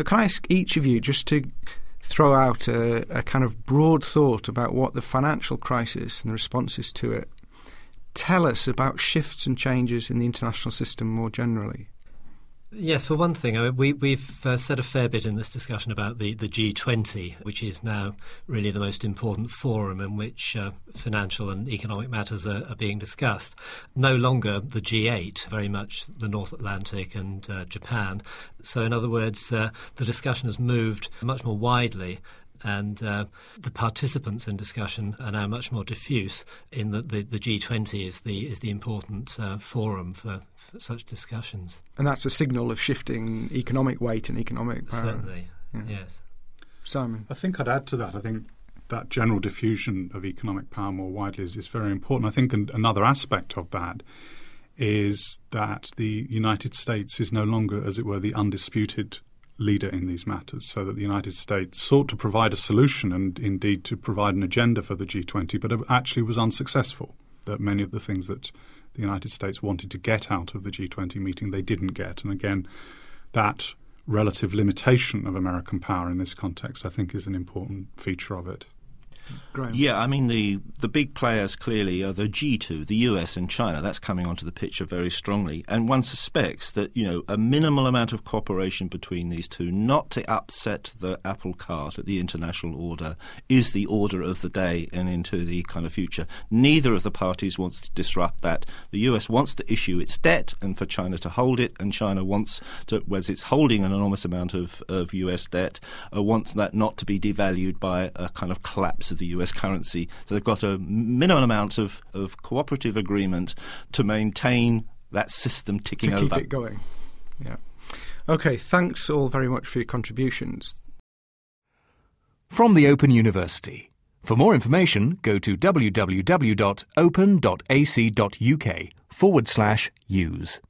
So, can I ask each of you just to throw out a, a kind of broad thought about what the financial crisis and the responses to it tell us about shifts and changes in the international system more generally? Yes, for one thing, I mean, we, we've uh, said a fair bit in this discussion about the, the G20, which is now really the most important forum in which uh, financial and economic matters are, are, being discussed. No longer the G8, very much the North Atlantic and uh, Japan. So, in other words, uh, the discussion has moved much more widely and uh, the participants in discussion are now much more diffuse in that the, the G20 is the is the important uh, forum for, for, such discussions. And that's a signal of shifting economic weight and economic power. Certainly, yeah. yes. Simon? I think I'd add to that. I think that general diffusion of economic power more widely is, is very important. I think an, another aspect of that is that the United States is no longer, as it were, the undisputed leader in these matters, so that the United States sought to provide a solution and indeed to provide an agenda for the G20, but it actually was unsuccessful. That many of the things that the United States wanted to get out of the G20 meeting, they didn't get. And again, that relative limitation of American power in this context, I think, is an important feature of it. Graham. Yeah, I mean the the big players clearly are the G2, the US and China. That's coming onto the picture very strongly, and one suspects that you know a minimal amount of cooperation between these two, not to upset the apple cart at the international order, is the order of the day and into the kind of future. Neither of the parties wants to disrupt that. The US wants to issue its debt, and for China to hold it, and China wants to, whereas it's holding an enormous amount of, of US debt, uh, wants that not to be devalued by a kind of collapse of the US currency. So they've got a minimum amount of, of cooperative agreement to maintain that system ticking to over. keep it going. Yeah. Okay, thanks all very much for your contributions. From the Open University. For more information, go to www.open.ac.uk forward slash use.